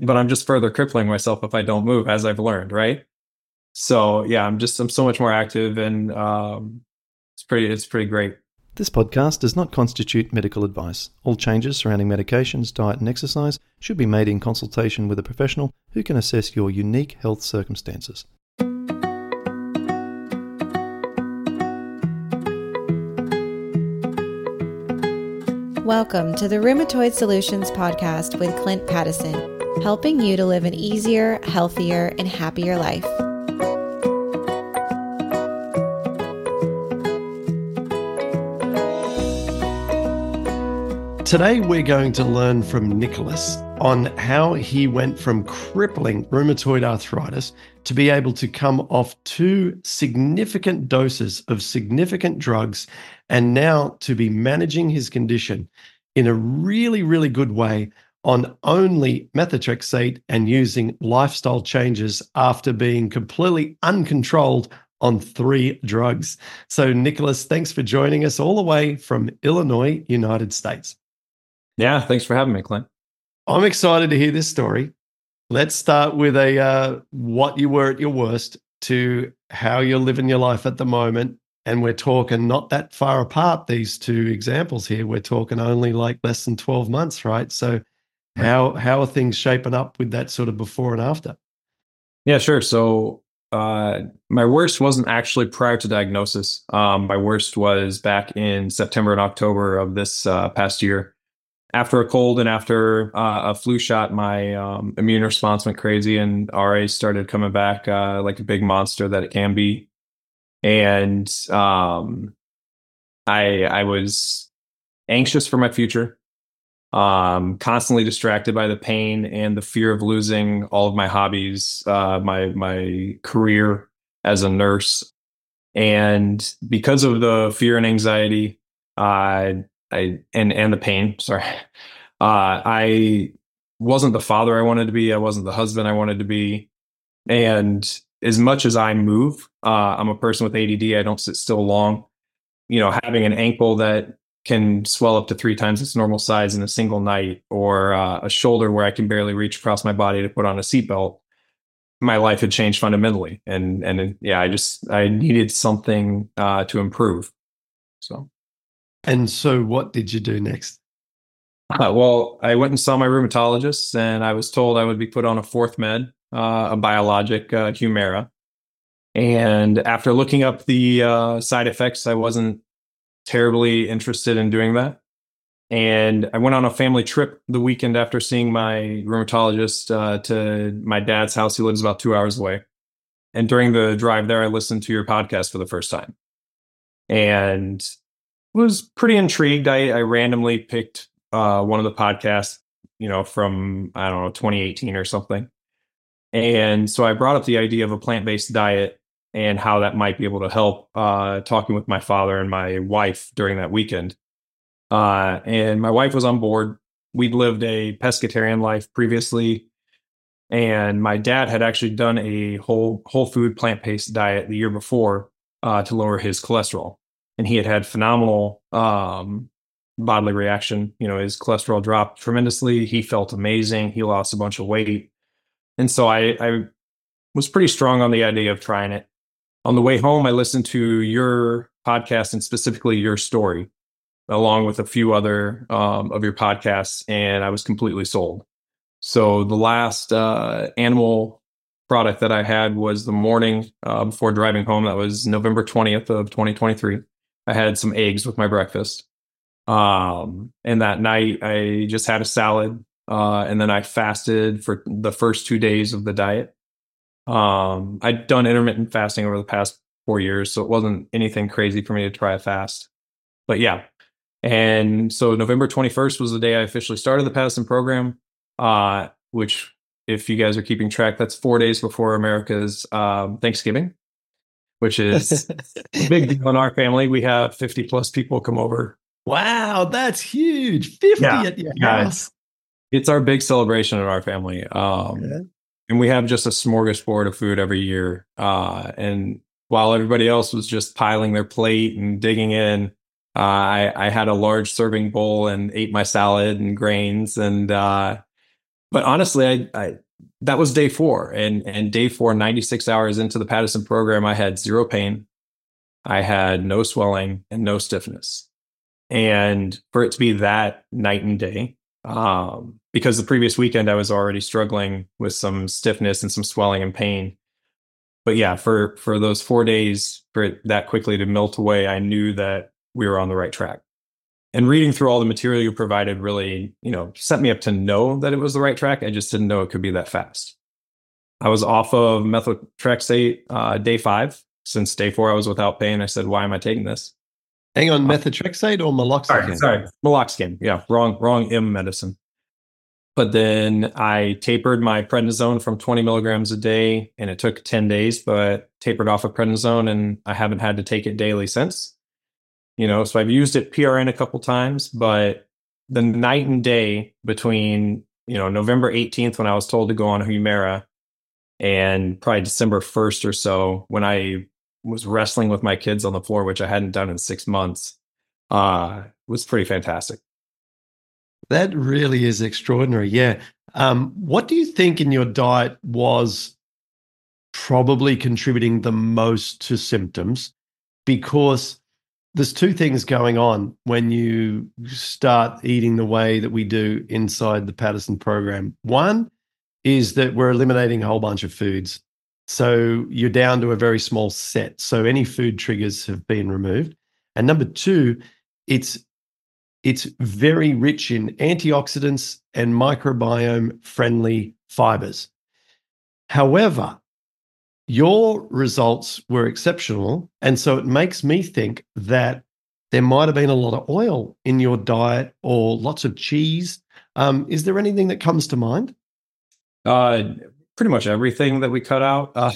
but I'm just further crippling myself if I don't move, as I've learned, right? So yeah, I'm just I'm so much more active, and um, it's pretty it's pretty great. This podcast does not constitute medical advice. All changes surrounding medications, diet, and exercise should be made in consultation with a professional who can assess your unique health circumstances. Welcome to the Rheumatoid Solutions podcast with Clint Paddison, helping you to live an easier, healthier, and happier life. Today, we're going to learn from Nicholas on how he went from crippling rheumatoid arthritis to be able to come off two significant doses of significant drugs and now to be managing his condition in a really, really good way on only methotrexate and using lifestyle changes after being completely uncontrolled on three drugs. So, Nicholas, thanks for joining us all the way from Illinois, United States. Yeah, thanks for having me, Clint. I'm excited to hear this story. Let's start with a uh, what you were at your worst to how you're living your life at the moment. And we're talking not that far apart, these two examples here. We're talking only like less than 12 months, right? So how how are things shaping up with that sort of before and after? Yeah, sure. So uh, my worst wasn't actually prior to diagnosis. Um, my worst was back in September and October of this uh, past year after a cold and after uh, a flu shot, my um, immune response went crazy and RA started coming back uh, like a big monster that it can be. And um, I I was anxious for my future, um, constantly distracted by the pain and the fear of losing all of my hobbies, uh, my my career as a nurse, and because of the fear and anxiety, I I and and the pain. Sorry, uh, I wasn't the father I wanted to be. I wasn't the husband I wanted to be. And as much as I move, uh, I'm a person with ADD. I don't sit still long. You know, having an ankle that can swell up to three times its normal size in a single night, or uh, a shoulder where I can barely reach across my body to put on a seatbelt. My life had changed fundamentally, and and yeah, I just I needed something uh, to improve. So and so, what did you do next? Uh, well, I went and saw my rheumatologist, and I was told I would be put on a fourth med, uh, a biologic uh, Humira. And after looking up the uh, side effects, I wasn't terribly interested in doing that. And I went on a family trip the weekend after seeing my rheumatologist uh, to my dad's house. He lives about two hours away. And during the drive there, I listened to your podcast for the first time. And was pretty intrigued. I, I randomly picked uh, one of the podcasts, you know, from I don't know 2018 or something, and so I brought up the idea of a plant based diet and how that might be able to help. Uh, talking with my father and my wife during that weekend, uh, and my wife was on board. We'd lived a pescatarian life previously, and my dad had actually done a whole whole food plant based diet the year before uh, to lower his cholesterol and he had had phenomenal um, bodily reaction. You know, his cholesterol dropped tremendously. He felt amazing. He lost a bunch of weight, and so I, I was pretty strong on the idea of trying it. On the way home, I listened to your podcast and specifically your story, along with a few other um, of your podcasts, and I was completely sold. So the last uh, animal product that I had was the morning uh, before driving home. That was November 20th of 2023. I had some eggs with my breakfast. Um, and that night I just had a salad. Uh, and then I fasted for the first two days of the diet. Um, I'd done intermittent fasting over the past four years, so it wasn't anything crazy for me to try a fast. But yeah. And so November 21st was the day I officially started the Paddison program, uh, which, if you guys are keeping track, that's four days before America's um, Thanksgiving which is a big deal in our family. We have 50 plus people come over. Wow, that's huge. 50 yeah, at your yeah, house. It's, it's, our big celebration in our family. Um, yeah. And we have just a smorgasbord of food every year. Uh, and while everybody else was just piling their plate and digging in, uh, I, I, had a large serving bowl and ate my salad and grains. And uh, but honestly, I, I that was day four, and and day four, 96 hours into the Paddison program, I had zero pain, I had no swelling and no stiffness, and for it to be that night and day, um, because the previous weekend I was already struggling with some stiffness and some swelling and pain. But yeah, for for those four days, for it that quickly to melt away, I knew that we were on the right track and reading through all the material you provided really, you know, set me up to know that it was the right track. I just didn't know it could be that fast. I was off of methotrexate uh, day five. Since day four, I was without pain. I said, "Why am I taking this?" Hang on, uh, methotrexate or meloxicam? Sorry, sorry, meloxicam. Yeah, wrong, wrong M medicine. But then I tapered my prednisone from 20 milligrams a day, and it took 10 days. But tapered off of prednisone, and I haven't had to take it daily since you know so i've used it prn a couple times but the night and day between you know november 18th when i was told to go on humira and probably december 1st or so when i was wrestling with my kids on the floor which i hadn't done in six months uh was pretty fantastic that really is extraordinary yeah um, what do you think in your diet was probably contributing the most to symptoms because there's two things going on when you start eating the way that we do inside the Paddison program. One is that we're eliminating a whole bunch of foods. So you're down to a very small set. So any food triggers have been removed. And number two, it's it's very rich in antioxidants and microbiome friendly fibers. However, your results were exceptional. And so it makes me think that there might have been a lot of oil in your diet or lots of cheese. Um, is there anything that comes to mind? Uh, pretty much everything that we cut out. Uh,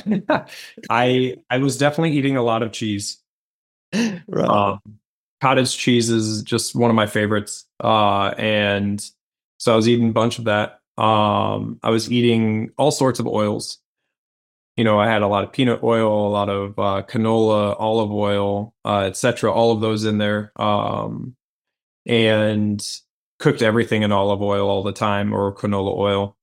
I I was definitely eating a lot of cheese. right. Um, cottage cheese is just one of my favorites, uh, and so I was eating a bunch of that. Um, I was eating all sorts of oils you know, I had a lot of peanut oil, a lot of uh, canola, olive oil, uh, etc. All of those in there, um, and cooked everything in olive oil all the time or canola oil.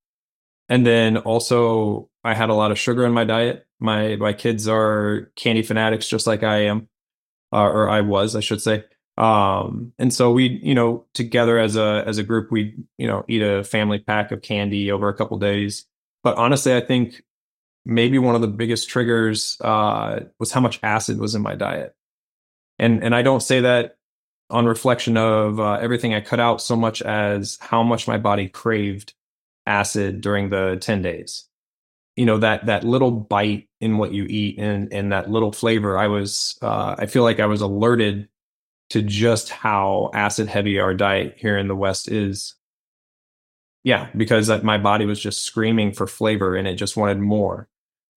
And then also, I had a lot of sugar in my diet. My my kids are candy fanatics, just like I am, uh, or I was, I should say. Um, and so we, you know, together as a as a group, we, you know, eat a family pack of candy over a couple days. But honestly, I think maybe one of the biggest triggers uh, was how much acid was in my diet. And and I don't say that on reflection of uh, everything I cut out so much as how much my body craved acid during the 10 days. You know, that that little bite in what you eat and and that little flavor, I was uh, I feel like I was alerted to just how acid heavy our diet here in the West is. Yeah, because my body was just screaming for flavor and it just wanted more.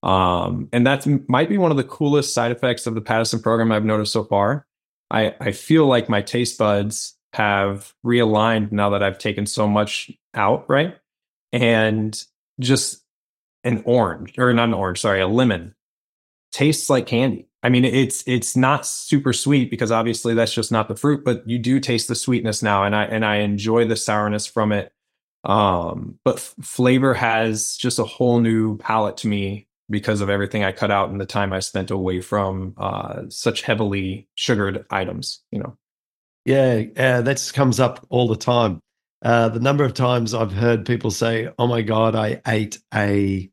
Um, and that might be one of the coolest side effects of the Paddison program I've noticed so far. I, I feel like my taste buds have realigned now that I've taken so much out, right? And just an orange, or not an orange, sorry, a lemon tastes like candy. I mean, it's it's not super sweet because obviously that's just not the fruit, but you do taste the sweetness now, and I and I enjoy the sourness from it. Um, but f- flavor has just a whole new palette to me because of everything I cut out and the time I spent away from uh, such heavily sugared items. You know. Yeah, uh, that comes up all the time. Uh, the number of times I've heard people say, "Oh my god, I ate a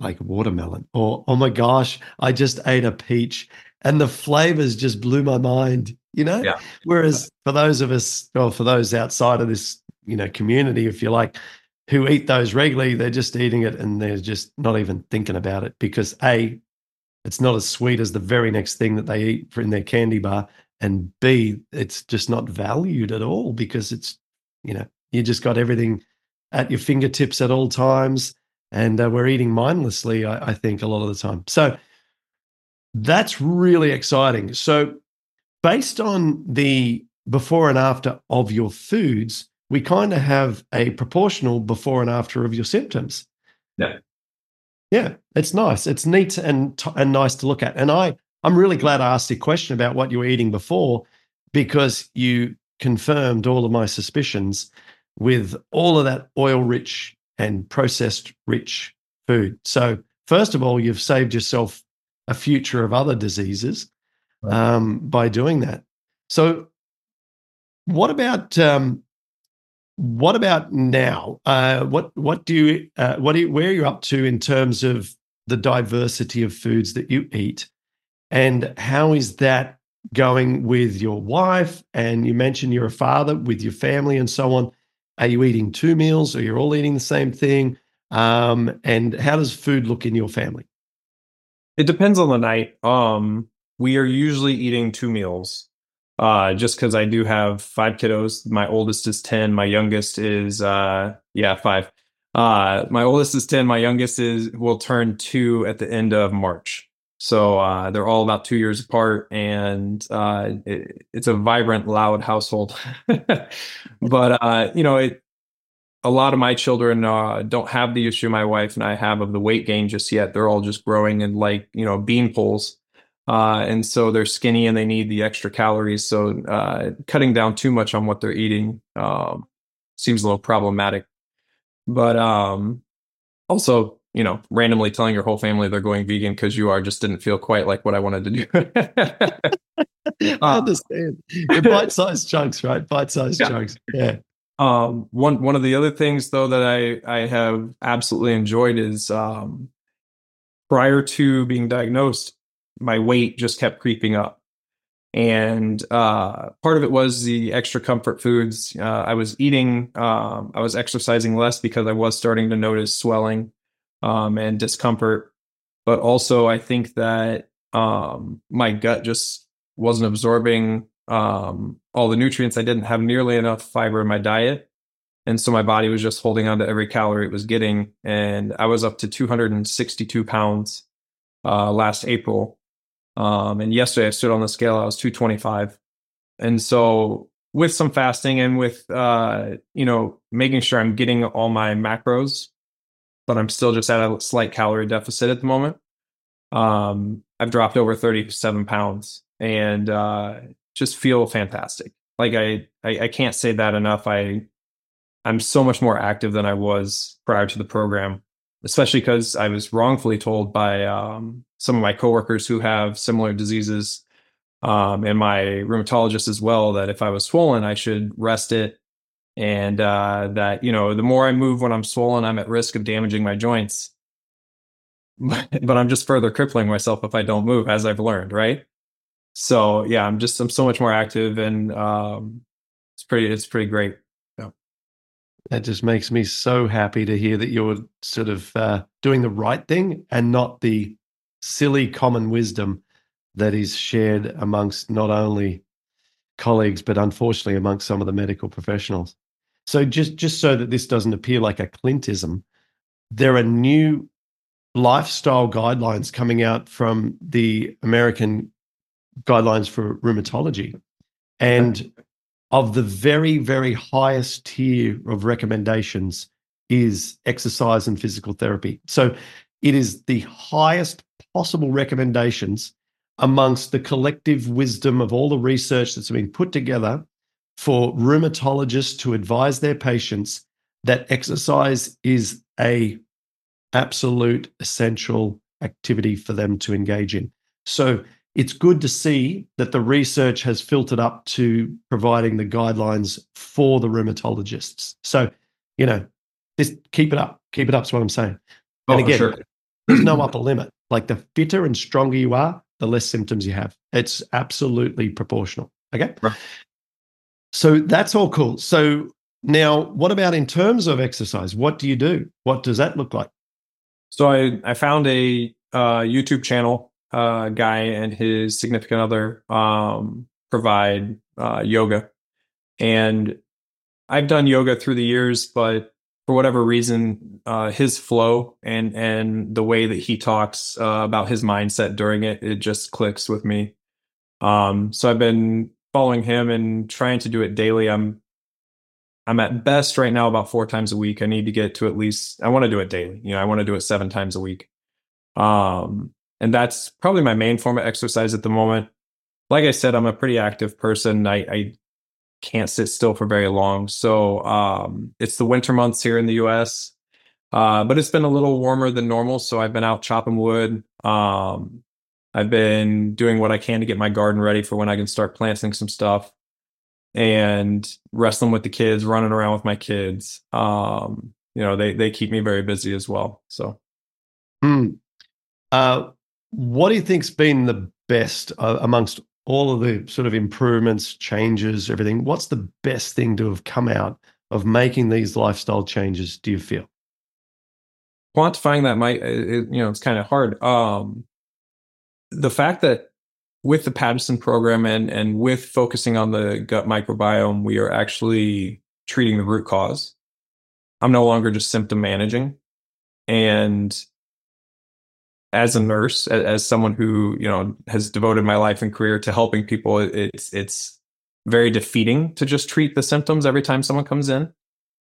like watermelon," or "Oh my gosh, I just ate a peach," and the flavors just blew my mind. You know. Yeah. Whereas for those of us, or for those outside of this, you know, community, if you like, who eat those regularly, they're just eating it and they're just not even thinking about it because A, it's not as sweet as the very next thing that they eat in their candy bar. And B, it's just not valued at all because it's, you know, you just got everything at your fingertips at all times. And uh, we're eating mindlessly, I, I think, a lot of the time. So that's really exciting. So, based on the before and after of your foods, we kind of have a proportional before and after of your symptoms. Yeah. Yeah, it's nice. It's neat and and nice to look at. And I I'm really glad I asked the question about what you were eating before because you confirmed all of my suspicions with all of that oil rich and processed rich food. So, first of all, you've saved yourself a future of other diseases um, by doing that. So, what about um, what about now? Uh, what what do you uh, what do you, where are you up to in terms of the diversity of foods that you eat, and how is that going with your wife? And you mentioned you're a father with your family and so on. Are you eating two meals, or you're all eating the same thing? Um, and how does food look in your family? It depends on the night. Um, we are usually eating two meals uh, just because I do have five kiddos. My oldest is 10. My youngest is, uh, yeah, five. Uh, my oldest is 10. My youngest is will turn two at the end of March. So uh, they're all about two years apart, and uh, it, it's a vibrant, loud household. but uh, you know, it, a lot of my children uh, don't have the issue my wife and I have of the weight gain just yet. They're all just growing and like you know bean poles. Uh, and so they're skinny and they need the extra calories. So uh, cutting down too much on what they're eating um, seems a little problematic. But um, also, you know, randomly telling your whole family they're going vegan because you are just didn't feel quite like what I wanted to do. I uh, understand. Bite-sized chunks, right? Bite-sized yeah. chunks. Yeah. Um, one one of the other things though that I I have absolutely enjoyed is um, prior to being diagnosed, my weight just kept creeping up. And uh, part of it was the extra comfort foods. Uh, I was eating, um, I was exercising less because I was starting to notice swelling um, and discomfort. But also, I think that um, my gut just wasn't absorbing um, all the nutrients. I didn't have nearly enough fiber in my diet. And so my body was just holding on to every calorie it was getting. And I was up to 262 pounds uh, last April. Um, and yesterday I stood on the scale, I was 225. And so with some fasting and with, uh, you know, making sure I'm getting all my macros, but I'm still just at a slight calorie deficit at the moment. Um, I've dropped over 37 pounds and uh, just feel fantastic. Like I, I, I can't say that enough. I, I'm so much more active than I was prior to the program especially because I was wrongfully told by um, some of my coworkers who have similar diseases um, and my rheumatologist as well that if I was swollen, I should rest it. And uh, that, you know, the more I move when I'm swollen, I'm at risk of damaging my joints. but I'm just further crippling myself if I don't move, as I've learned, right? So yeah, I'm just I'm so much more active, and um, it's pretty it's pretty great. That just makes me so happy to hear that you're sort of uh, doing the right thing and not the silly common wisdom that is shared amongst not only colleagues but unfortunately amongst some of the medical professionals. So just just so that this doesn't appear like a Clintism, there are new lifestyle guidelines coming out from the American guidelines for rheumatology. And of the very, very highest tier of recommendations is exercise and physical therapy. So it is the highest possible recommendations amongst the collective wisdom of all the research that's been put together for rheumatologists to advise their patients that exercise is a absolute essential activity for them to engage in. So it's good to see that the research has filtered up to providing the guidelines for the rheumatologists. So, you know, just keep it up. Keep it up is what I'm saying. Oh, and again, sure. there's no upper limit. Like the fitter and stronger you are, the less symptoms you have. It's absolutely proportional. Okay. Right. So that's all cool. So now, what about in terms of exercise? What do you do? What does that look like? So I, I found a uh, YouTube channel uh, guy and his significant other um, provide uh, yoga. And I've done yoga through the years, but for whatever reason, uh, his flow and and the way that he talks uh, about his mindset during it, it just clicks with me. Um, so I've been following him and trying to do it daily. I'm I'm at best right now about four times a week. I need to get to at least I want to do it daily. You know, I want to do it seven times a week. Um, and that's probably my main form of exercise at the moment. Like I said, I'm a pretty active person. I, I can't sit still for very long. So um, it's the winter months here in the US. Uh, but it's been a little warmer than normal, so I've been out chopping wood. Um, I've been doing what I can to get my garden ready for when I can start planting some stuff and wrestling with the kids, running around with my kids. Um, you know, they they keep me very busy as well. So, hmm. uh, what do you think's been the best uh, amongst all of the sort of improvements, changes, everything? What's the best thing to have come out of making these lifestyle changes? Do you feel? Quantifying that might, it, you know, it's kind of hard. Um, the fact that with the Paddison program and and with focusing on the gut microbiome, we are actually treating the root cause. I'm no longer just symptom managing. And as a nurse, as someone who, you know, has devoted my life and career to helping people, it's it's very defeating to just treat the symptoms every time someone comes in.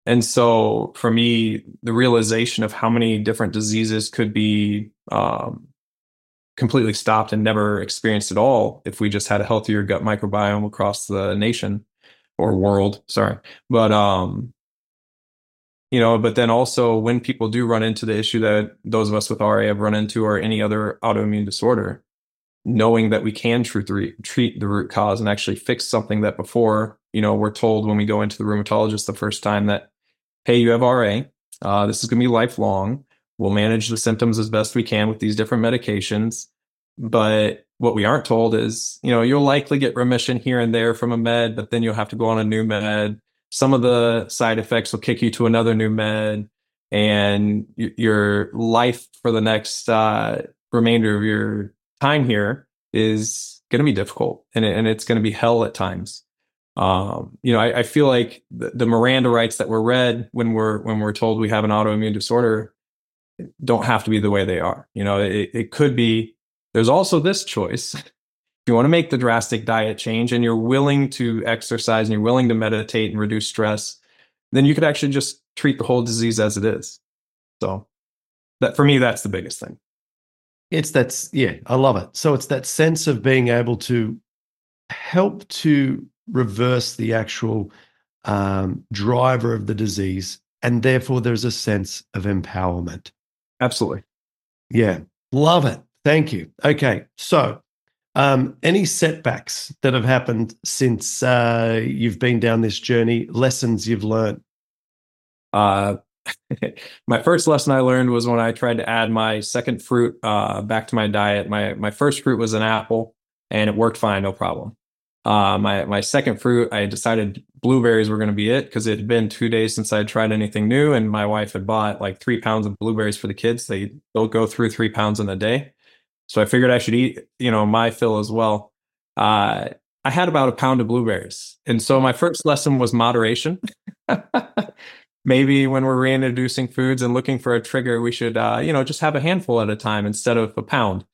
And so for me, the realization of how many different diseases could be um, completely stopped and never experienced at all if we just had a healthier gut microbiome across the nation or world sorry. But um you know but then also when people do run into the issue that those of us with RA have run into or any other autoimmune disorder knowing that we can treat treat the root cause and actually fix something that before you know we're told when we go into the rheumatologist the first time that hey you have RA uh, this is going to be lifelong We'll manage the symptoms as best we can with these different medications. But what we aren't told is, you know, you'll likely get remission here and there from a med, but then you'll have to go on a new med. Some of the side effects will kick you to another new med, and your life for the next uh, remainder of your time here is going to be difficult, and, and it's going to be hell at times. Um, you know, I, I feel like the, the Miranda rights that were read when we're when we're told we have an autoimmune disorder don't have to be the way they are. You know, it, it could be. There's also this choice. if you want to make the drastic diet change and you're willing to exercise and you're willing to meditate and reduce stress, then you could actually just treat the whole disease as it is. So that for me, that's the biggest thing. It's that's yeah, I love it. So it's that sense of being able to help to reverse the actual um, driver of the disease, and therefore there's a sense of empowerment. Absolutely. Yeah. Love it. Thank you. Okay. So, um, any setbacks that have happened since uh, you've been down this journey, lessons you've learned? Uh, my first lesson I learned was when I tried to add my second fruit uh, back to my diet. My my first fruit was an apple, and it worked fine, no problem. Uh, my my second fruit, I decided blueberries were going to be it because it had been two days since I had tried anything new, and my wife had bought like three pounds of blueberries for the kids. They they'll go through three pounds in a day, so I figured I should eat you know my fill as well. Uh, I had about a pound of blueberries, and so my first lesson was moderation. Maybe when we're reintroducing foods and looking for a trigger, we should uh, you know just have a handful at a time instead of a pound.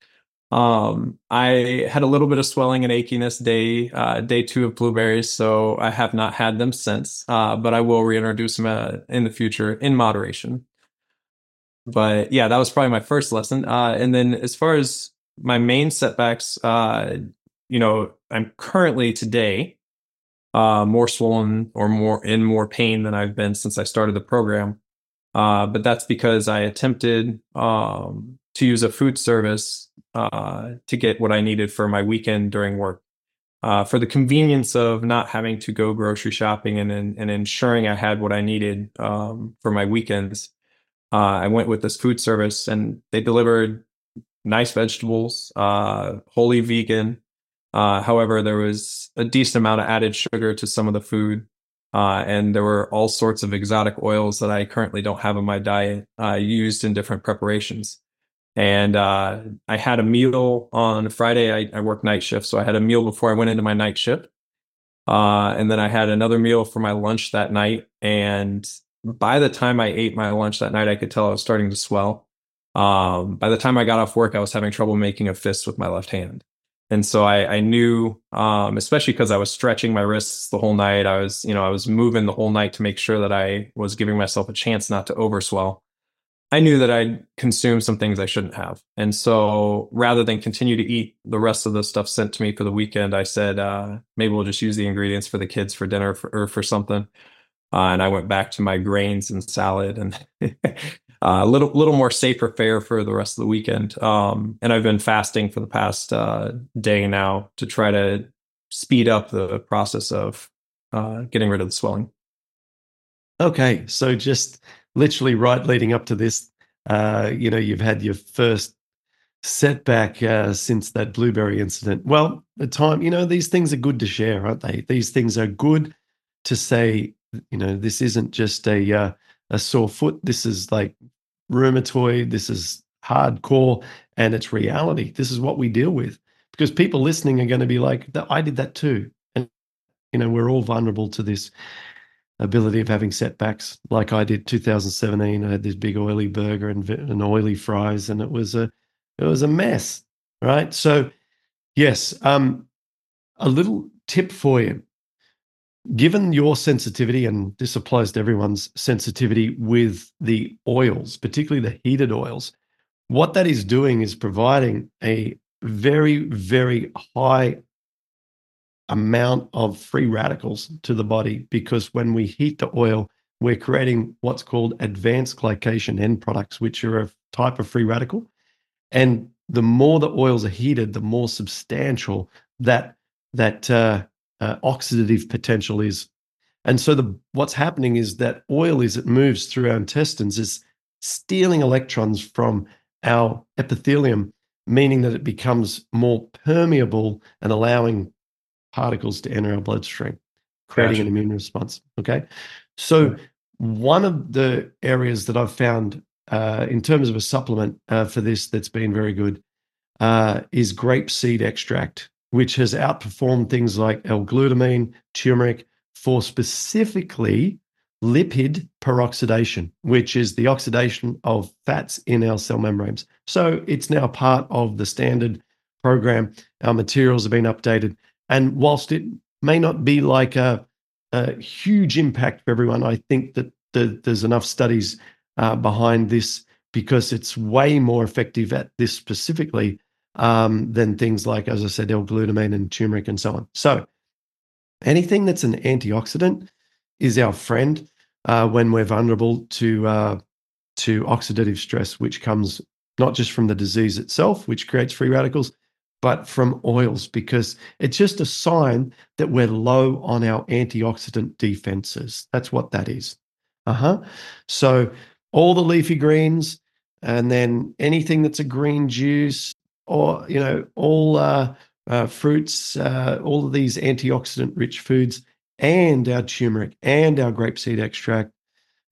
Um, I had a little bit of swelling and achiness day uh, day two of blueberries, so I have not had them since. Uh, but I will reintroduce them uh, in the future in moderation. But yeah, that was probably my first lesson. Uh, and then as far as my main setbacks, uh, you know, I'm currently today uh, more swollen or more in more pain than I've been since I started the program. but that's because I attempted um, to use a food service uh, to get what I needed for my weekend during work. Uh, for the convenience of not having to go grocery shopping and, and, and ensuring I had what I needed um, for my weekends, uh, I went with this food service and they delivered nice vegetables, uh, wholly vegan. Uh, however, there was a decent amount of added sugar to some of the food. Uh, and there were all sorts of exotic oils that I currently don't have in my diet used in different preparations. And uh, I had a meal on Friday. I, I night shift, so I had a meal before I went into my night shift. Uh, and then I had another meal for my lunch that night. And by the time I ate my lunch that night, I could tell I was starting to swell. Um, by the time I got off work, I was having trouble making a fist with my left hand. And so I, I knew, um, especially because I was stretching my wrists the whole night. I was, you know, I was moving the whole night to make sure that I was giving myself a chance not to overswell. I knew that I'd consumed some things I shouldn't have. And so rather than continue to eat the rest of the stuff sent to me for the weekend, I said, uh, maybe we'll just use the ingredients for the kids for dinner for, or for something. Uh, and I went back to my grains and salad. And a little little more safer fare for the rest of the weekend. Um, and I've been fasting for the past uh, day now to try to speed up the process of uh, getting rid of the swelling. Okay, so just literally right leading up to this, uh, you know, you've had your first setback uh, since that blueberry incident. Well, the time, you know, these things are good to share, aren't they? These things are good to say. You know, this isn't just a uh, a sore foot. This is like rheumatoid. This is hardcore, and it's reality. This is what we deal with because people listening are going to be like, "I did that too," and you know, we're all vulnerable to this ability of having setbacks like I did 2017 I had this big oily burger and, and oily fries and it was a it was a mess, right? So, yes, um, a little tip for you. Given your sensitivity, and this applies to everyone's sensitivity with the oils, particularly the heated oils, what that is doing is providing a very, very high amount of free radicals to the body because when we heat the oil, we're creating what's called advanced glycation end products, which are a type of free radical. And the more the oils are heated, the more substantial that that uh, uh, oxidative potential is. And so the what's happening is that oil, as it moves through our intestines, is stealing electrons from our epithelium, meaning that it becomes more permeable and allowing particles to enter our bloodstream, creating gotcha. an immune response. Okay. So, one of the areas that I've found uh, in terms of a supplement uh, for this that's been very good uh, is grape seed extract, which has outperformed things like L-glutamine, turmeric for specifically lipid peroxidation, which is the oxidation of fats in our cell membranes. So it's now part of the standard program. Our materials have been updated. And whilst it may not be like a, a huge impact for everyone, I think that the, there's enough studies uh, behind this because it's way more effective at this specifically um, than things like, as I said, L-glutamine and turmeric and so on. So anything that's an antioxidant is our friend uh, when we're vulnerable to uh, to oxidative stress, which comes not just from the disease itself, which creates free radicals, but from oils, because it's just a sign that we're low on our antioxidant defenses. That's what that is. Uh huh. So all the leafy greens, and then anything that's a green juice, or you know, all uh, uh, fruits, uh, all of these antioxidant rich foods, and our turmeric and our grapeseed extract,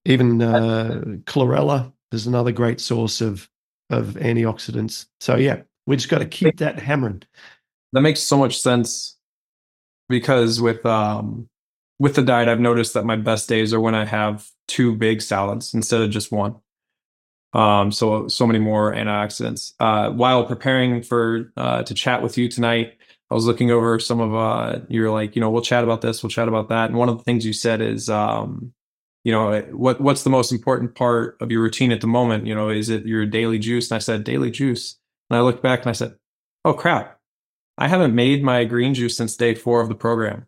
even uh, chlorella is another great source of of antioxidants. So yeah, we just got to keep that hammering. That makes so much sense because with um with the diet, I've noticed that my best days are when I have two big salads instead of just one. Um, so so many more antioxidants. Uh, while preparing for uh, to chat with you tonight, I was looking over some of uh, you're like, you know, we'll chat about this, we'll chat about that, and one of the things you said is, um, you know, what what's the most important part of your routine at the moment? You know, is it your daily juice? And I said daily juice, and I looked back and I said, oh crap, I haven't made my green juice since day four of the program,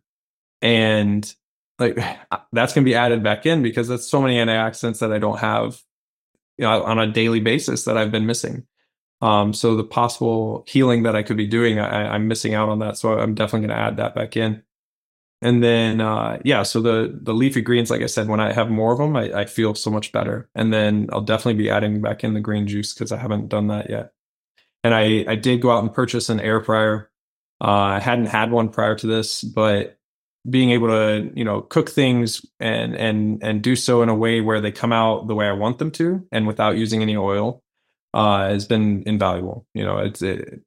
and like that's going to be added back in because that's so many antioxidants that I don't have you know, on a daily basis that I've been missing. Um, so the possible healing that I could be doing, I, am missing out on that. So I'm definitely going to add that back in. And then, uh, yeah, so the the leafy greens, like I said, when I have more of them, I, I feel so much better. And then I'll definitely be adding back in the green juice because I haven't done that yet. And I I did go out and purchase an air fryer. Uh, I hadn't had one prior to this, but being able to you know cook things and and and do so in a way where they come out the way I want them to and without using any oil uh, has been invaluable. You know, it's it,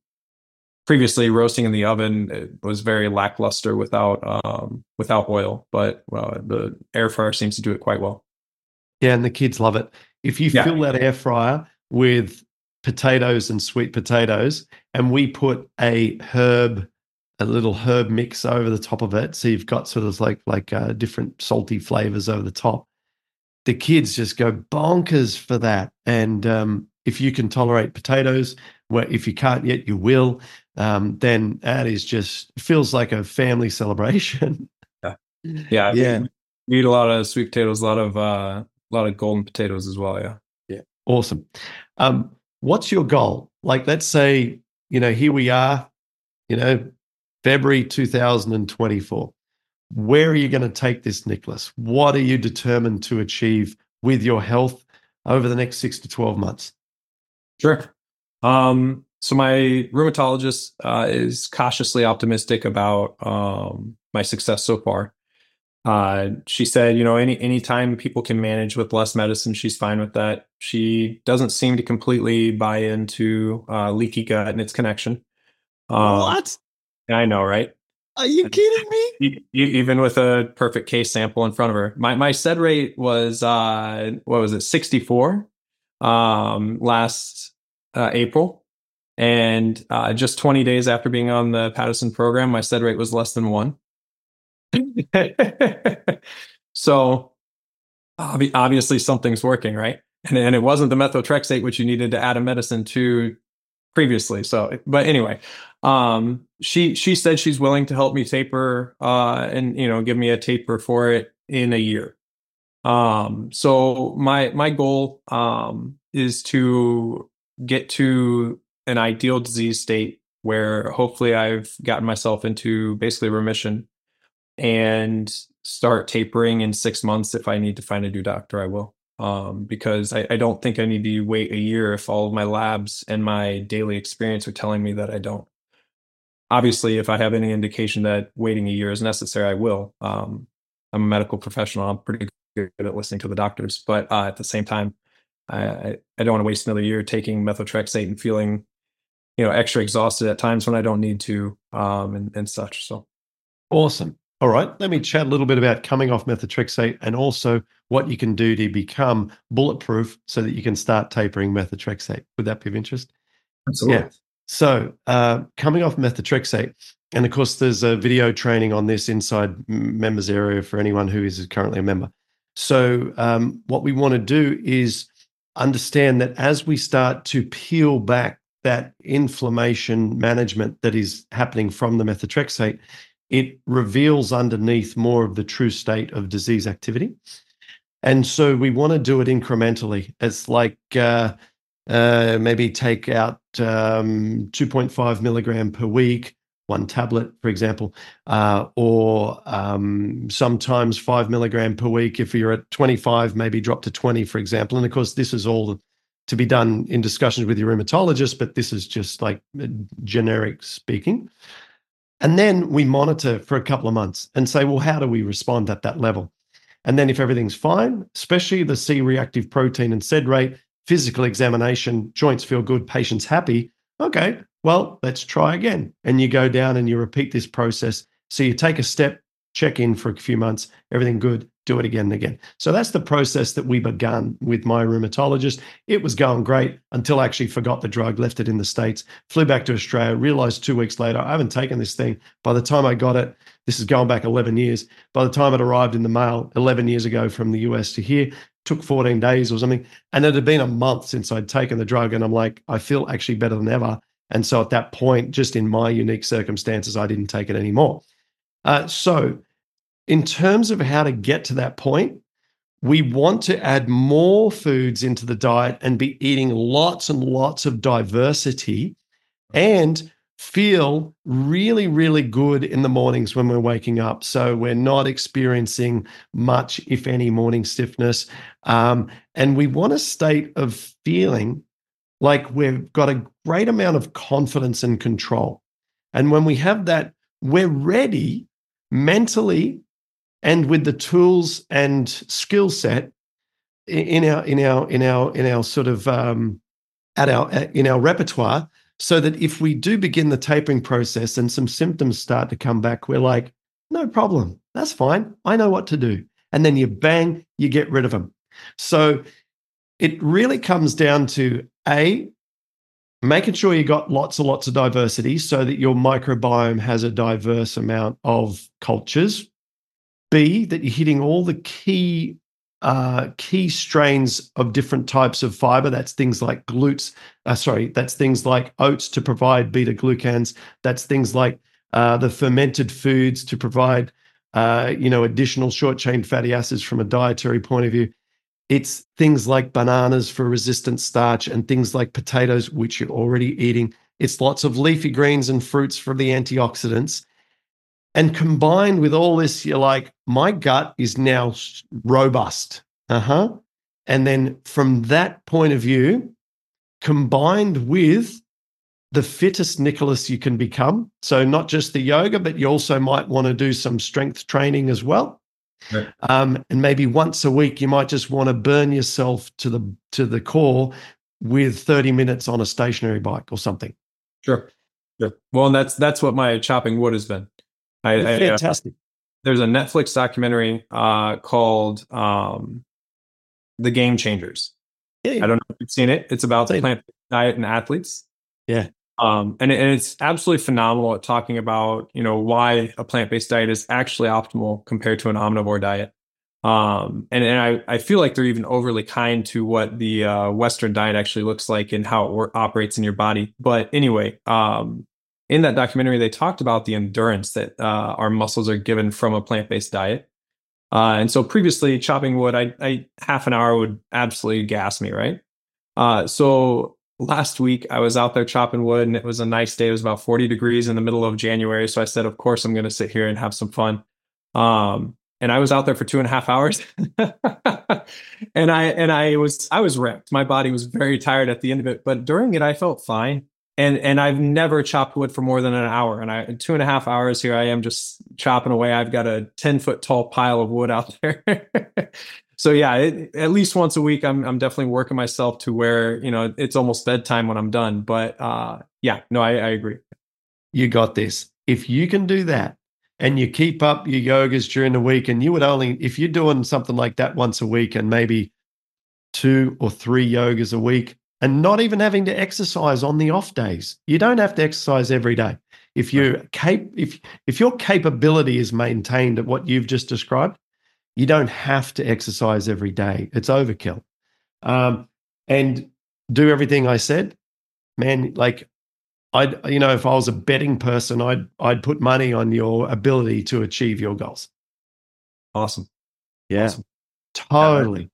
previously roasting in the oven was very lackluster without um, without oil, but well, the air fryer seems to do it quite well. Yeah, and the kids love it. If you yeah. fill that air fryer with potatoes and sweet potatoes, and we put a herb a little herb mix over the top of it. So you've got sort of like like uh, different salty flavors over the top. The kids just go bonkers for that. And um, if you can tolerate potatoes, well, if you can't yet, you will. Um, then that is just feels like a family celebration. Yeah, yeah, yeah. We eat a lot of sweet potatoes, a lot of uh, a lot of golden potatoes as well. Yeah. Yeah. Awesome. Um, what's your goal? Like, let's say, you know, here we are, you know, February 2024. Where are you going to take this, Nicholas? What are you determined to achieve with your health over the next six to 12 months? Sure. Um, so my rheumatologist uh, is cautiously optimistic about um, my success so far. Uh, she said, you know, any anytime people can manage with less medicine, she's fine with that. She doesn't seem to completely buy into uh, leaky gut and its connection. Um, what? I know, right? Are you kidding me? Even with a perfect case sample in front of her, my my SED rate was uh, what was it, sixty four, um, last uh, April, and uh, just 20 days after being on the Paddison program, my SED rate was less than one. so obviously something's working, right? And, and it wasn't the methotrexate, which you needed to add a medicine to previously. So, but anyway, um, she she said she's willing to help me taper uh, and you know give me a taper for it in a year. Um, so my my goal um, is to get to an ideal disease state where hopefully I've gotten myself into basically remission and start tapering in six months. If I need to find a new doctor, I will. Um, because I, I don't think I need to wait a year if all of my labs and my daily experience are telling me that I don't. Obviously, if I have any indication that waiting a year is necessary, I will. Um, I'm a medical professional. I'm pretty good at listening to the doctors, but uh, at the same time, I, I don't want to waste another year taking methotrexate and feeling, you know, extra exhausted at times when I don't need to, um, and, and such. So awesome. All right, let me chat a little bit about coming off methotrexate and also what you can do to become bulletproof so that you can start tapering methotrexate. Would that be of interest? Absolutely. Yeah. So, uh, coming off methotrexate, and of course, there's a video training on this inside members area for anyone who is currently a member. So, um, what we want to do is understand that as we start to peel back that inflammation management that is happening from the methotrexate, it reveals underneath more of the true state of disease activity. And so we want to do it incrementally. It's like uh, uh, maybe take out um, 2.5 milligram per week one tablet, for example, uh, or um, sometimes five milligram per week. If you're at 25, maybe drop to 20, for example. And of course, this is all to be done in discussions with your rheumatologist, but this is just like uh, generic speaking. And then we monitor for a couple of months and say, well, how do we respond at that level? And then if everything's fine, especially the C reactive protein and SED rate, physical examination, joints feel good, patients happy, okay, well, let's try again. And you go down and you repeat this process. So you take a step, check in for a few months, everything good, do it again and again. So that's the process that we began with my rheumatologist. It was going great until I actually forgot the drug, left it in the States, flew back to Australia, realized two weeks later, I haven't taken this thing. By the time I got it, this is going back 11 years. By the time it arrived in the mail 11 years ago from the US to here, took 14 days or something. And it had been a month since I'd taken the drug. And I'm like, I feel actually better than ever. And so at that point, just in my unique circumstances, I didn't take it anymore. Uh, so, in terms of how to get to that point, we want to add more foods into the diet and be eating lots and lots of diversity and feel really, really good in the mornings when we're waking up. So we're not experiencing much, if any, morning stiffness. Um, and we want a state of feeling like we've got a great amount of confidence and control. And when we have that, we're ready mentally and with the tools and skill set in our in our in our in our sort of um, at our in our repertoire so that if we do begin the tapering process and some symptoms start to come back we're like no problem. That's fine. I know what to do. And then you bang you get rid of them so it really comes down to a making sure you got lots and lots of diversity so that your microbiome has a diverse amount of cultures b that you're hitting all the key uh, key strains of different types of fiber that's things like glutes uh, sorry that's things like oats to provide beta glucans that's things like uh, the fermented foods to provide uh, you know additional short chain fatty acids from a dietary point of view It's things like bananas for resistant starch and things like potatoes, which you're already eating. It's lots of leafy greens and fruits for the antioxidants. And combined with all this, you're like, my gut is now robust. Uh huh. And then from that point of view, combined with the fittest Nicholas you can become. So, not just the yoga, but you also might want to do some strength training as well. Right. Um, and maybe once a week, you might just want to burn yourself to the to the core with 30 minutes on a stationary bike or something. Sure. Sure. Well, and that's that's what my chopping wood has been. I, fantastic. I, uh, there's a Netflix documentary uh, called um, "The Game Changers." Yeah, yeah. I don't know if you've seen it. It's about the plant diet and athletes. Yeah. Um, and, and it's absolutely phenomenal at talking about you know why a plant based diet is actually optimal compared to an omnivore diet. Um, and, and I, I feel like they're even overly kind to what the uh, Western diet actually looks like and how it wor- operates in your body. But anyway, um, in that documentary, they talked about the endurance that uh, our muscles are given from a plant based diet. Uh, and so previously, chopping wood, I, I half an hour would absolutely gas me, right? Uh, so last week I was out there chopping wood, and it was a nice day. It was about 40 degrees in the middle of January. So I said, of course, I'm going to sit here and have some fun. Um, and I was out there for two and a half hours, and I and I was I was ripped. My body was very tired at the end of it, but during it, I felt fine and and I've never chopped wood for more than an hour. And I two and a half hours here, I am just chopping away. I've got a ten foot tall pile of wood out there. so yeah, it, at least once a week, I'm I'm definitely working myself to where you know it's almost bedtime when I'm done. But uh, yeah, no, I, I agree. You got this. If you can do that, and you keep up your yogas during the week, and you would only if you're doing something like that once a week, and maybe two or three yogas a week and not even having to exercise on the off days. You don't have to exercise every day. If you cap- if if your capability is maintained at what you've just described, you don't have to exercise every day. It's overkill. Um, and do everything I said, man. Like I'd you know if I was a betting person, I'd I'd put money on your ability to achieve your goals. Awesome. Yeah. Awesome. Totally.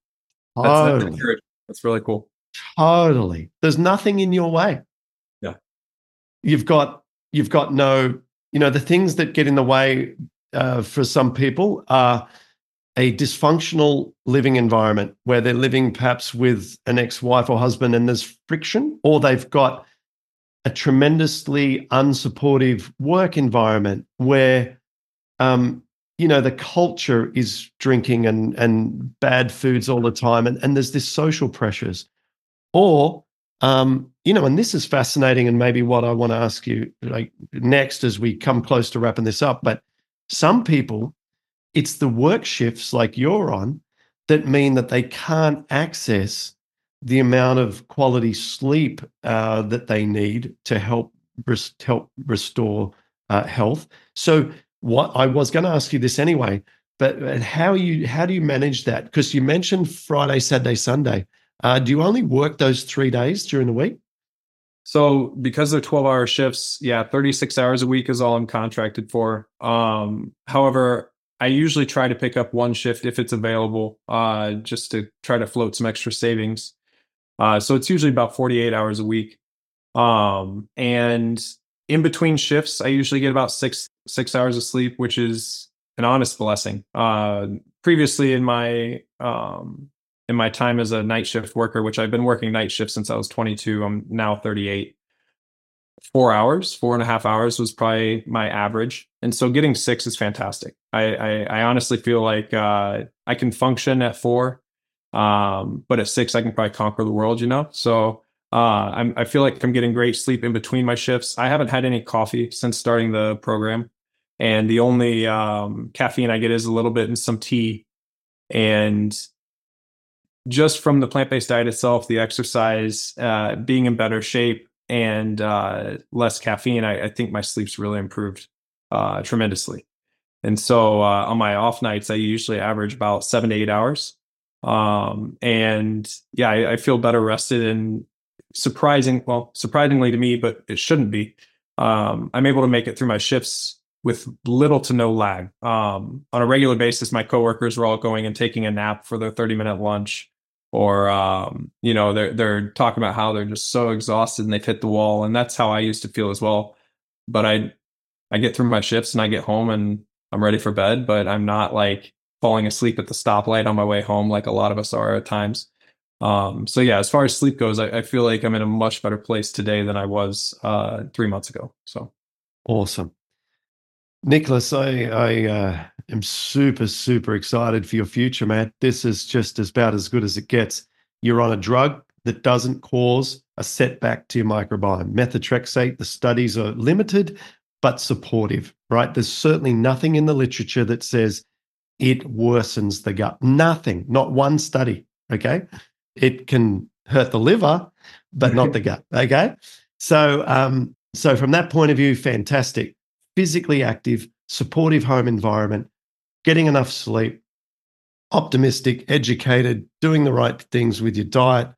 Yeah, that's, totally. That's, that's really cool. Totally. There's nothing in your way. Yeah. You've got you've got no, you know, the things that get in the way uh, for some people are a dysfunctional living environment where they're living perhaps with an ex-wife or husband and there's friction, or they've got a tremendously unsupportive work environment where um, you know the culture is drinking and and bad foods all the time and, and there's this social pressures or, um, you know, and this is fascinating and maybe what I want to ask you like next as we come close to wrapping this up. But some people, it's the work shifts like you're on that mean that they can't access the amount of quality sleep uh, that they need to help res- help restore uh, health. So, what I was going to ask you this anyway, but how you how do you manage that? Because you mentioned Friday, Saturday, Sunday. Uh, do you only work those three days during the week? So because they're 12 hour shifts, yeah, 36 hours a week is all I'm contracted for. Um, however, I usually try to pick up one shift if it's available, uh, just to try to float some extra savings. Uh, so it's usually about 48 hours a week. Um, and in between shifts, I usually get about six six hours of sleep, which is an honest blessing. Uh, previously in my um, in my time as a night shift worker, which I've been working night shift since I was 22. I'm now 38. Four hours, four and a half hours was probably my average, and so getting six is fantastic. I I, I honestly feel like uh, I can function at four, um, but at six I can probably conquer the world. You know, so uh, I'm, I feel like I'm getting great sleep in between my shifts. I haven't had any coffee since starting the program, and the only um, caffeine I get is a little bit in some tea. And just from the plant based diet itself, the exercise, uh, being in better shape, and uh, less caffeine, I, I, think my sleep's really improved uh, tremendously. And so uh, on my off nights, I usually average about seven to eight hours. Um, and yeah, I, I, feel better rested and surprising. Well, surprisingly to me, but it shouldn't be. Um, I'm able to make it through my shifts with little to no lag. Um, on a regular basis, my coworkers were all going and taking a nap for their 30 minute lunch or um, you know they're they're talking about how they're just so exhausted and they've hit the wall and that's how i used to feel as well. But i i get through my shifts and i get home and i'm ready for bed but i'm not like falling asleep at the stoplight on my way home like a lot of us are at times. Um, so yeah as far as sleep goes I, I, feel like i'm in a much better place today than i was uh, three months ago so. Awesome nicholas i i uh, am super super excited for your future man this is just about as good as it gets you're on a drug that doesn't cause a setback to your microbiome methotrexate the studies are limited but supportive right there's certainly nothing in the literature that says it worsens the gut. Nothing, not one study. Okay. It can hurt the liver, but not the gut. Okay. So, um, so from that point of view, fantastic. Physically active, supportive home environment, getting enough sleep, optimistic, educated, doing the right things with your diet.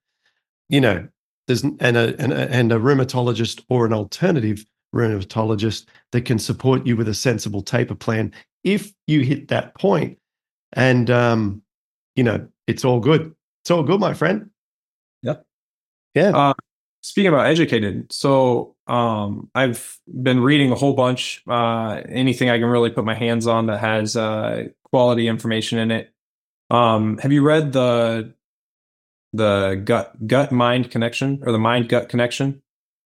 You know, there's and a and a, and a rheumatologist or an alternative rheumatologist that can support you with a sensible taper plan if you hit that point. And um, you know it's all good. It's all good my friend. Yep. Yeah. Uh, speaking about educated so um, i've been reading a whole bunch uh, anything i can really put my hands on that has uh, quality information in it um, have you read the the gut gut mind connection or the mind gut connection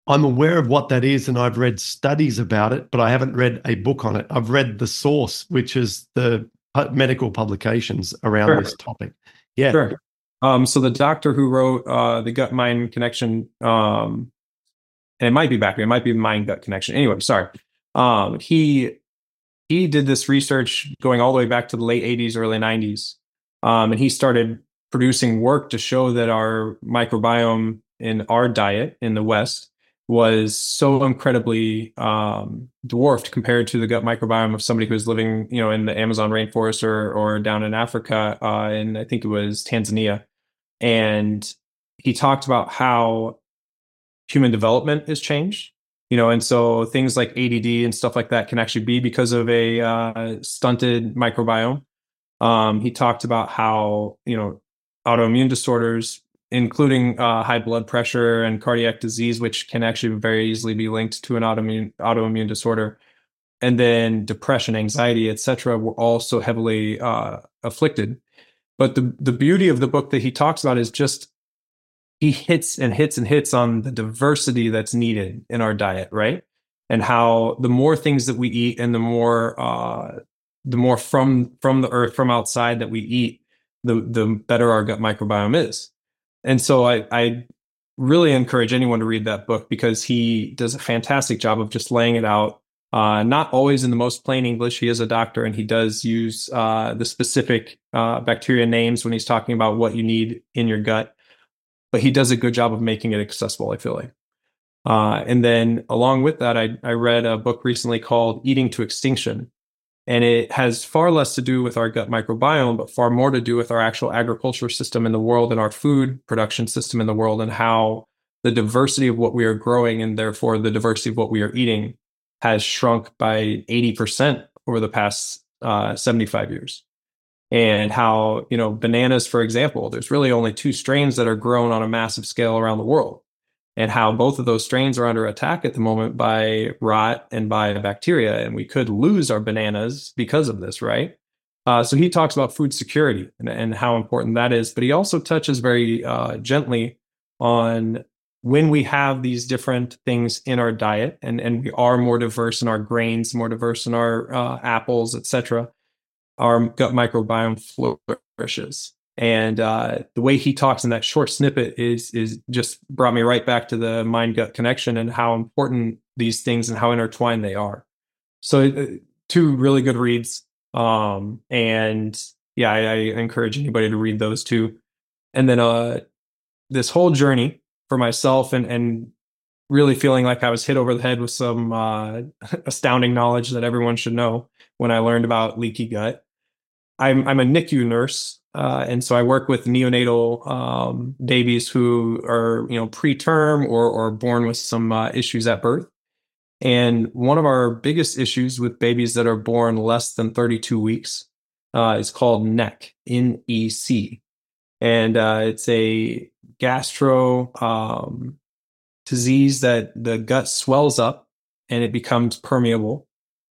I'm aware of what that is, and I've read studies about it, but I haven't read a book on it. I've read the source, which is the medical publications around sure. this topic. Yeah. Sure. Um, so the doctor who wrote uh, the gut mind connection, um, and it might be back, it might be mind gut connection. Anyway, sorry. Um, he he did this research going all the way back to the late 80s, early 90s. Um, and he started producing work to show that our microbiome in our diet in the West was so incredibly um, dwarfed compared to the gut microbiome of somebody who was living, you know, in the Amazon rainforest or or down in Africa, uh, and I think it was Tanzania. And he talked about how human development has changed, you know, and so things like ADD and stuff like that can actually be because of a uh, stunted microbiome. Um, he talked about how you know autoimmune disorders including uh, high blood pressure and cardiac disease, which can actually very easily be linked to an autoimmune autoimmune disorder, and then depression, anxiety, etc., were also heavily uh, afflicted. But the the beauty of the book that he talks about is just he hits and hits and hits on the diversity that's needed in our diet, right? And how the more things that we eat and the more uh, the more from from the earth from outside that we eat, the the better our gut microbiome is and so I, I really encourage anyone to read that book because he does a fantastic job of just laying it out. Uh, not always in the most plain English. He is a doctor and he does use uh, the specific uh, bacteria names when he's talking about what you need in your gut. But he does a good job of making it accessible, I feel like. Uh, and then along with that, I, I read a book recently called Eating to Extinction. And it has far less to do with our gut microbiome, but far more to do with our actual agriculture system in the world and our food production system in the world and how the diversity of what we are growing and therefore the diversity of what we are eating has shrunk by 80% over the past uh, 75 years. And how, you know, bananas, for example, there's really only two strains that are grown on a massive scale around the world and how both of those strains are under attack at the moment by rot and by bacteria. And we could lose our bananas because of this, right? Uh, so he talks about food security and, and, how important that is. But he also touches very uh, gently on when we have these different things in our diet and, and we are more diverse in our grains, more diverse in our uh, apples, etc., our gut microbiome flourishes. And uh, the way he talks in that short snippet is is just brought me right back to the mind gut connection and how important these things and how intertwined they are. So uh, two really good reads. Um, and yeah, I, I, encourage anybody to read those two. And then uh, this whole journey for myself and and really feeling like I was hit over the head with some uh, astounding knowledge that everyone should know when I learned about leaky gut. I'm I'm a NICU nurse, uh, and so I work with neonatal um, babies who are, you know, preterm or or born with some uh, issues at birth. And one of our biggest issues with babies that are born less than 32 weeks uh, is called NEC, N E C. and uh, it's a gastro um, disease that the gut swells up and it becomes permeable.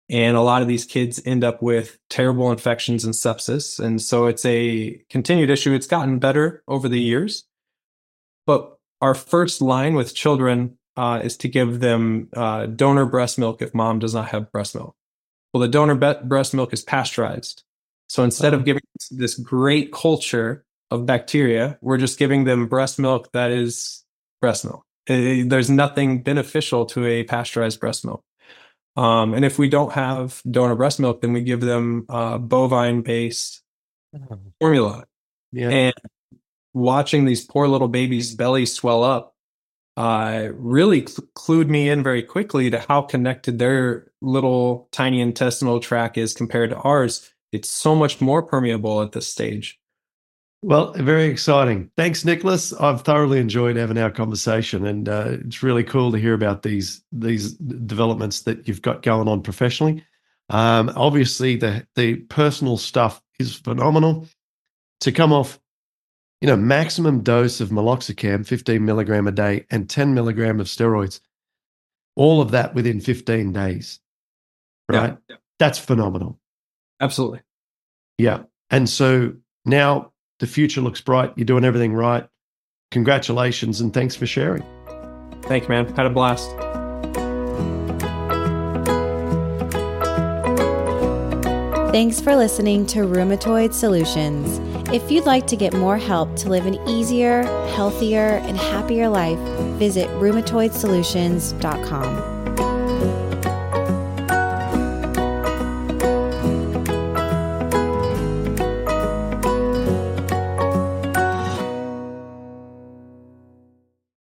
And a lot of these kids end up with terrible infections and sepsis. And so it's a continued issue. It's gotten better over the years. But our first line with children uh, is to give them uh, donor breast milk if mom does not have breast milk. Well, the donor be- breast milk is pasteurized. So instead of giving this great culture of bacteria, we're just giving them breast milk that is breast milk. It, there's nothing beneficial to a pasteurized breast milk. Um, and if we don't have donor breast milk, then we give them uh, bovine based oh. formula. Yeah. And watching these poor little babies' bellies swell up uh, really cl- clued me in very quickly to how connected their little tiny intestinal tract is compared to ours. It's so much more permeable at this stage. Well, very exciting. Thanks, Nicholas. I've thoroughly enjoyed having our conversation, and uh, it's really cool to hear about these these developments that you've got going on professionally. Um, obviously, the the personal stuff is phenomenal. To come off, you know, maximum dose of meloxicam, fifteen milligram a day, and ten milligram of steroids, all of that within fifteen days, right? Yeah, yeah. That's phenomenal. Absolutely. Yeah, and so now the future looks bright. You're doing everything right. Congratulations and thanks for sharing. Thank you, man. Had a blast. Thanks for listening to Rheumatoid Solutions. If you'd like to get more help to live an easier, healthier, and happier life, visit rheumatoidsolutions.com.